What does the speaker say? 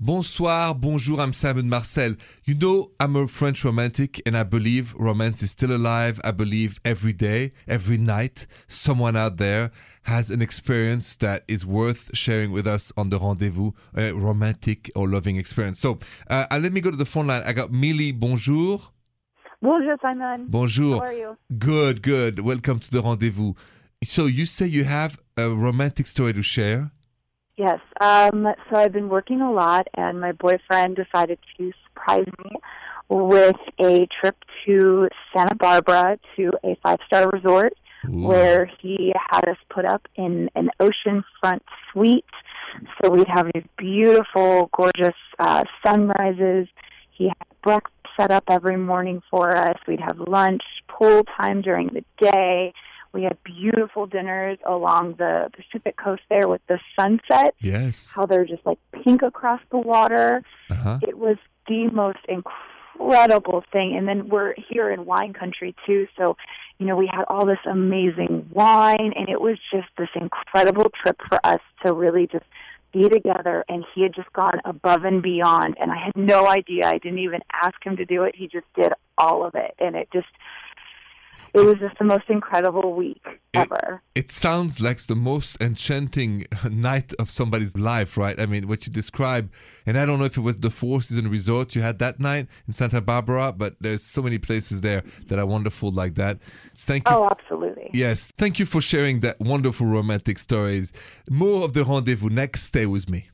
Bonsoir, bonjour, I'm Simon Marcel. You know, I'm a French romantic and I believe romance is still alive. I believe every day, every night, someone out there has an experience that is worth sharing with us on the rendezvous, a romantic or loving experience. So uh, let me go to the phone line. I got Millie, bonjour. Bonjour, Simon. Bonjour. How are you? Good, good. Welcome to the rendezvous. So you say you have a romantic story to share? Yes. Um, so I've been working a lot, and my boyfriend decided to surprise me with a trip to Santa Barbara to a five star resort Ooh. where he had us put up in an oceanfront suite. So we'd have these beautiful, gorgeous uh, sunrises. He had breakfast set up every morning for us. We'd have lunch, pool time during the day. We had beautiful dinners along the Pacific coast there with the sunset. Yes. How they're just like pink across the water. Uh-huh. It was the most incredible thing. And then we're here in wine country too, so you know, we had all this amazing wine and it was just this incredible trip for us to really just be together and he had just gone above and beyond and I had no idea. I didn't even ask him to do it. He just did all of it and it just it was just the most incredible week ever. It sounds like the most enchanting night of somebody's life, right? I mean, what you describe, and I don't know if it was the Four Seasons Resort you had that night in Santa Barbara, but there's so many places there that are wonderful like that. Thank you. Oh, absolutely. Yes, thank you for sharing that wonderful romantic stories. More of the rendezvous next. Stay with me.